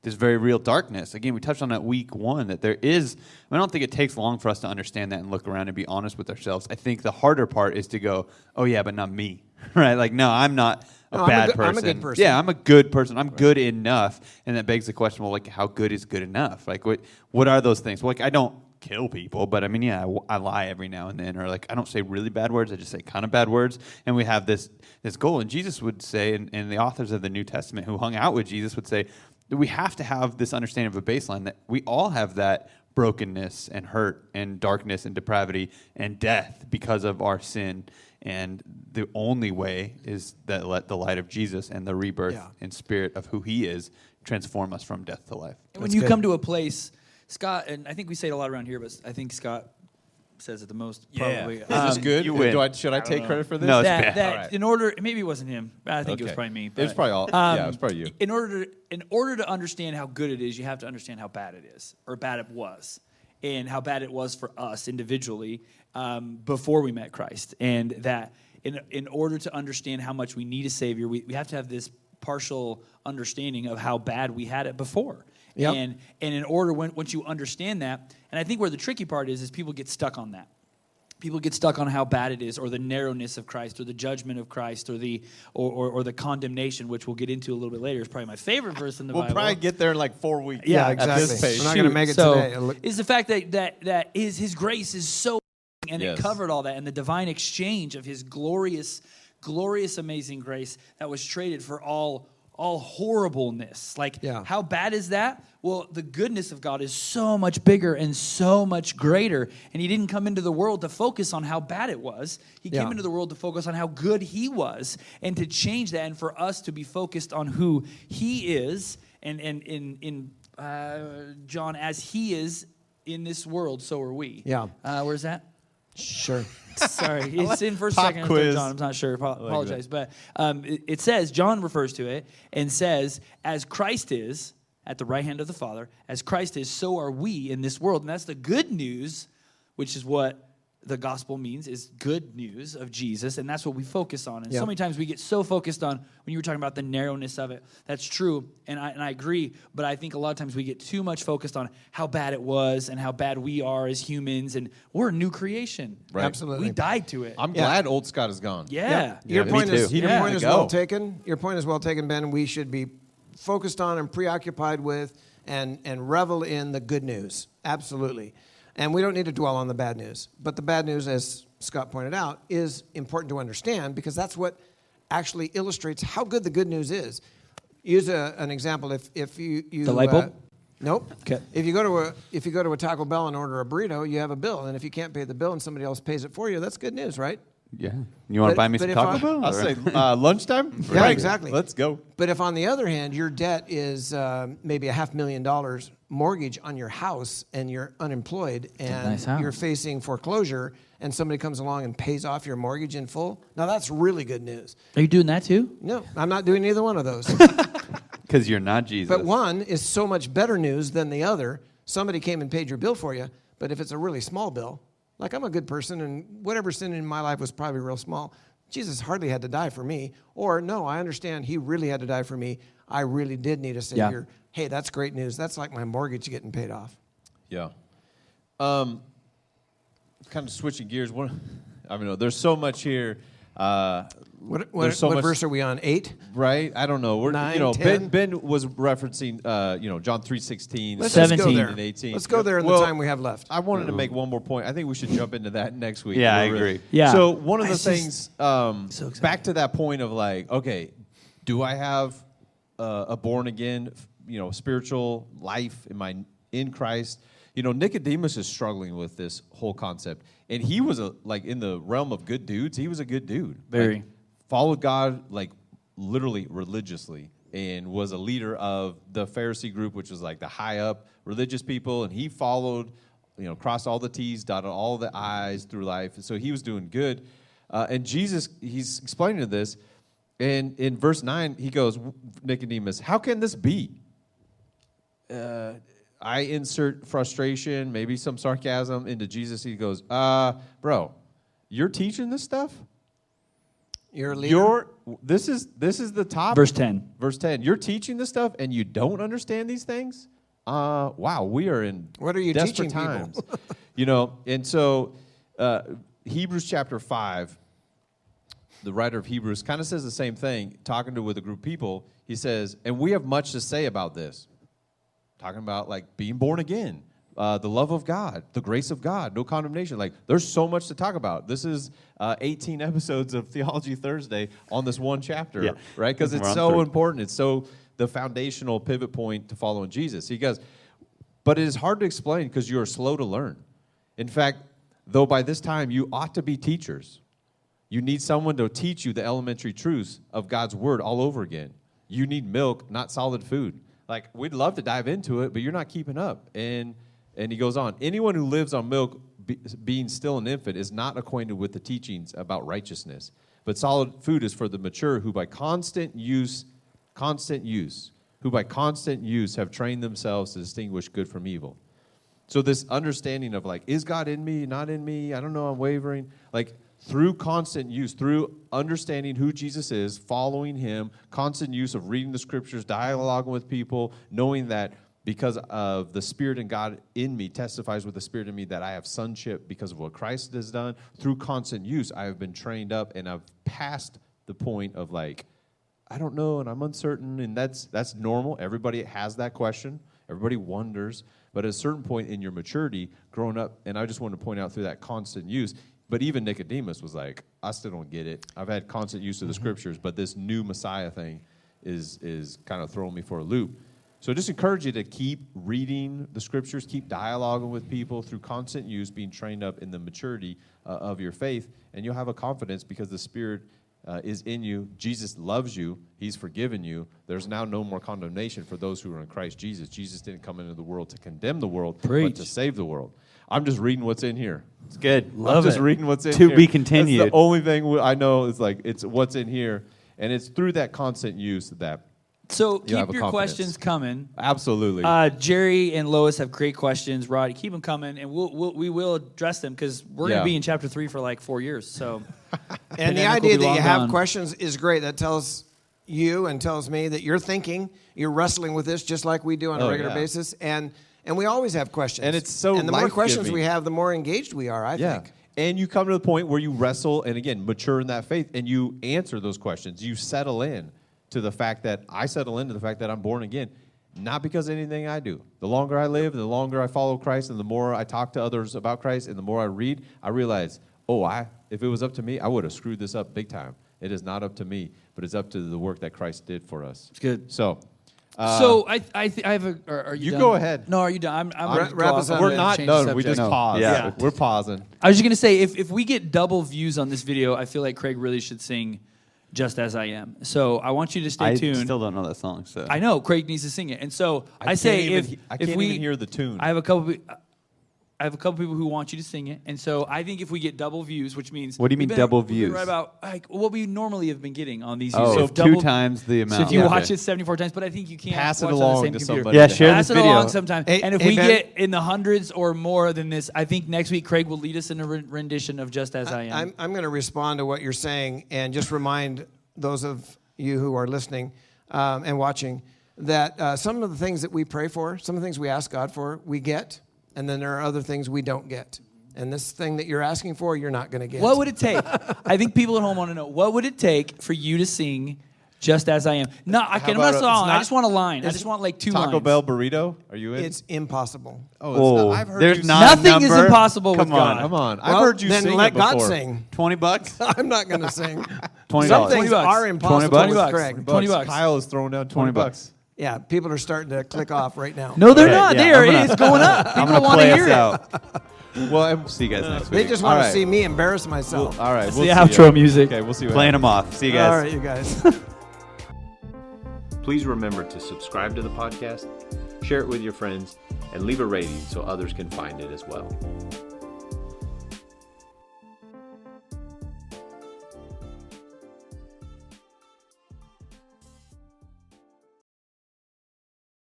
this very real darkness. Again, we touched on that week one that there is. I don't think it takes long for us to understand that and look around and be honest with ourselves. I think the harder part is to go, oh yeah, but not me, right? Like no, I'm not a No, I'm a bad person. I'm a good person. Yeah, I'm a good person. I'm good enough, and that begs the question: Well, like, how good is good enough? Like, what what are those things? Well, like, I don't kill people, but I mean, yeah, I lie every now and then, or like, I don't say really bad words. I just say kind of bad words, and we have this this goal. And Jesus would say, and, and the authors of the New Testament who hung out with Jesus would say we have to have this understanding of a baseline that we all have that brokenness and hurt and darkness and depravity and death because of our sin. And the only way is that let the light of Jesus and the rebirth Yeah. and spirit of who He is transform us from death to life. And when That's you good. come to a place, Scott, and I think we say it a lot around here, but I think Scott says it the most. Probably. Is this Um, good? you win. Do I, should I, I take know. credit for this? No, it's that, bad. that All right. in order, maybe it wasn't him. I think it was probably me. It was probably all. um, yeah, it was probably you. In order, to, in order to understand how good it is, you have to understand how bad it is, or bad it was, and how bad it was for us individually um, before we met Christ. And that in in order to understand how much we need a Savior, we, we have to have this partial understanding of how bad we had it before. Yep. And and in order when once you understand that, and I think where the tricky part is is people get stuck on that. People get stuck on how bad it is, or the narrowness of Christ, or the judgment of Christ, or the or, or, or the condemnation, which we'll get into a little bit later. Is probably my favorite verse in the Bible. We'll probably get there in like four weeks. Yeah, Yeah, at exactly. this pace. We're not gonna make it so today. It'll look- Is the fact that that that is his grace is so and Yes. it covered all that and the divine exchange of his glorious glorious amazing grace that was traded for all all horribleness like Yeah. how bad is that well the goodness of god is so much bigger and so much greater and he didn't come into the world to focus on how bad it was he Yeah. came into the world to focus on how good he was and to change that and for us to be focused on who he is and and in in uh, john as he is in this world so are we Yeah. uh, where's that Sure. Sorry, it's in First Pop Second quiz. John. I'm not sure. Apo- Apologize, but um, it, it says John refers to it and says, "As Christ is at the right hand of the Father, as Christ is, so are we in this world." And that's the good news, which is what the gospel means is good news of Jesus, and that's what we focus on. And Yep. so many times we get so focused on when you were talking about the narrowness of it. That's true, and I and I agree. But I think a lot of times we get too much focused on how bad it was and how bad we are as humans, and we're a new creation. Right. Absolutely. We died to it. I'm Yeah. glad old Scott is gone. yeah. Your me point is your didn't point is well taken. Your point is well taken, Ben. We should be focused on and preoccupied with and and revel in the good news. Absolutely. And we don't need to dwell on the bad news. But the bad news, as Scott pointed out, is important to understand because that's what actually illustrates how good the good news is. Use a, an example. If if you, you The light bulb? uh, Nope. Okay. If you go to a if you go to a Taco Bell and order a burrito, you have a bill, and if you can't pay the bill and somebody else pays it for you, that's good news, right? Yeah. You want But- to buy me but some if Taco I- Bell? I'll or- say uh, lunchtime. Yeah, Right. exactly. Let's go. But if, on the other hand, your debt is uh, maybe a half million dollars mortgage on your house and you're unemployed and nice house. you're facing foreclosure and somebody comes along and pays off your mortgage in full, now that's really good news. Are you doing that too? No, I'm not doing either one of those. Because you're not Jesus. but one is so much better news than the other. Somebody came and paid your bill for you, but if it's a really small bill, like I'm a good person and whatever sin in my life was probably real small, Jesus hardly had to die for me. Or no, I understand he really had to die for me. I really did need a savior. Hey, that's great news. That's like my mortgage getting paid off. Yeah. Um, kind of switching gears. What, I mean, there's so much here. Uh, What, what, so what much, verse are we on? Eight? right? I don't know. We're Nine, you know 10? Ben Ben was referencing uh, you know John three sixteen, Let's just go 17 and eighteen. Let's go there in Well, the time we have left. I wanted to make one more point. I think we should jump into that next week. Yeah, I We're really- agree. Yeah. So one of the It's things, um, so back to that point of like, okay, do I have uh, a born again, you know, spiritual life? Am I in Christ? You know, Nicodemus is struggling with this whole concept, and he was a like in the realm of good dudes. He was a good dude. Very. Like, followed God like literally religiously and was a leader of the Pharisee group, which was like the high up religious people, and he followed, you know, crossed all the T's, dotted all the I's through life. So he was doing good. Uh, and Jesus, he's explaining this, and in verse nine, he goes, Nicodemus, how can this be? Uh, I insert frustration, maybe some sarcasm into Jesus. He goes, uh, bro, you're teaching this stuff? You're a leader. You're this is this is the top Verse 10. Verse 10. You're teaching this stuff and you don't understand these things? Uh wow, we are in What are you desperate teaching people? times. you know, and so uh, Hebrews chapter 5 the writer of Hebrews kind of says the same thing talking to with a group of people. He says, "And we have much to say about this." Talking about like being born again, uh, the love of God, the grace of God, no condemnation. Like there's so much to talk about. This is uh, 18 episodes of Theology Thursday on this one chapter, Yeah. right? Because it's so three. important. It's so the foundational pivot point to following Jesus. He goes, but it is hard to explain because you are slow to learn. In fact, though by this time you ought to be teachers, you need someone to teach you the elementary truths of God's word all over again. You need milk, not solid food. Like we'd love to dive into it, but you're not keeping up. And and he goes on. Anyone who lives on milk, be, being still an infant, is not acquainted with the teachings about righteousness. But solid food is for the mature, who by constant use, constant use, who by constant use have trained themselves to distinguish good from evil. So this understanding of like, is God in me, not in me? I don't know, I'm wavering. Like through constant use, through understanding who Jesus is, following him, constant use of reading the scriptures, dialoguing with people, knowing that because of the Spirit and God in me testifies with the Spirit in me that I have sonship because of what Christ has done. Through constant use, I have been trained up and I've passed the point of like, I don't know and I'm uncertain. And that's that's normal. Everybody has that question. Everybody wonders. But at a certain point in your maturity, growing up, and I just want to point out through that constant use, but even Nicodemus was like, I still don't get it. I've had constant use of the scriptures, but this new Messiah thing is is kind of throwing me for a loop. So I just encourage you to keep reading the scriptures, keep dialoguing with people through constant use, being trained up in the maturity uh, of your faith, and you'll have a confidence because the Spirit uh, is in you. Jesus loves you. He's forgiven you. There's now no more condemnation for those who are in Christ Jesus. Jesus didn't come into the world to condemn the world, Preach. but to save the world. I'm just reading what's in here. It's good. I'm Love just it. reading what's in here. To here. be That's continued. the only thing I know is like it's what's in here, and it's through that constant use that So You keep a your confidence. questions coming. absolutely. Uh, Jerry and Lois have great questions. Rod, keep them coming, and we'll, we'll we will address them because we're gonna be in chapter three for like four years. So, And the idea that long you have gone. questions is great. That tells you and tells me that you're thinking, you're wrestling with this just like we do on a Oh, regular yeah. basis. And and we always have questions. And it's so And the more questions we have, the more engaged we are, I yeah. think. And you come to the point where you wrestle and again mature in that faith and you answer those questions. You settle in to the fact that I settle into the fact that I'm born again, not because of anything I do. The longer I live, the longer I follow Christ, and the more I talk to others about Christ, and the more I read, I realize, oh, I if it was up to me, I would have screwed this up big time. It is not up to me, but it's up to the work that Christ did for us. It's good. So, uh, so I I, th- I have a. Are, are you? You done? go ahead. No, are you done? I'm. I'm Wra- gonna wrap us up. we're not change the done. We subject. just No. paused. Yeah. We're pausing. I was just gonna say if if we get double views on this video, I feel like Craig really should sing "Just as I Am." So I want you to stay I tuned. I still don't know that song. So I know Craig needs to sing it, and so I, can't say even if he- I if can't we even hear the tune. I have a couple. Pe- I have a couple people who want you to sing it, and so I think if we get double views, which means What do you mean been- double we've views? Right about like what we normally have been getting on these. Oh, views. two double- times the So amount. if you Yeah. watch it 74 times, but I think you can't Pass it watch on along the same to computer. somebody Yeah, that share Pass this it video. along sometime. Hey- and if hey, we Ben. get in the hundreds or more than this, I think next week Craig will lead us in a re- rendition of "Just as I Am." I'm, I'm going to respond to what you're saying and just remind those of you who are listening um, and watching that uh, some of the things that we pray for, some of the things we ask God for, we get, and then there are other things we don't get. And this thing that you're asking for, you're not going to get. What would it take? I think people at home want to know what would it take for you to sing "Just as I Am"? No, I can. I'm about not a- song. I not- just want a line. I just want like two Taco lines. Bell burrito. Are you in? it's impossible. oh, Oh, not- I've heard there's you not a Nothing is number. impossible Come with God. on. Come on. I've Well, heard you then sing let it God before. sing. Twenty bucks. I'm not going to sing. Twenty Some dollars. things 20 bucks. are impossible bucks. with 20 bucks. Craig. 20 bucks. Kyle is throwing down 20, 20 bucks. Yeah, people are starting to click off right now. No, they're Okay, not. yeah, there, gonna- it's going up. I'm People gonna want to play hear us it. out. Well, I'm, See you guys next week. They just want All to see me embarrass myself. all right. We'll the see outro ya. music. Okay, we'll see. What Playing them off. See you guys. All right, you guys. Please remember to subscribe to the podcast, share it with your friends, and leave a rating so others can find it as well.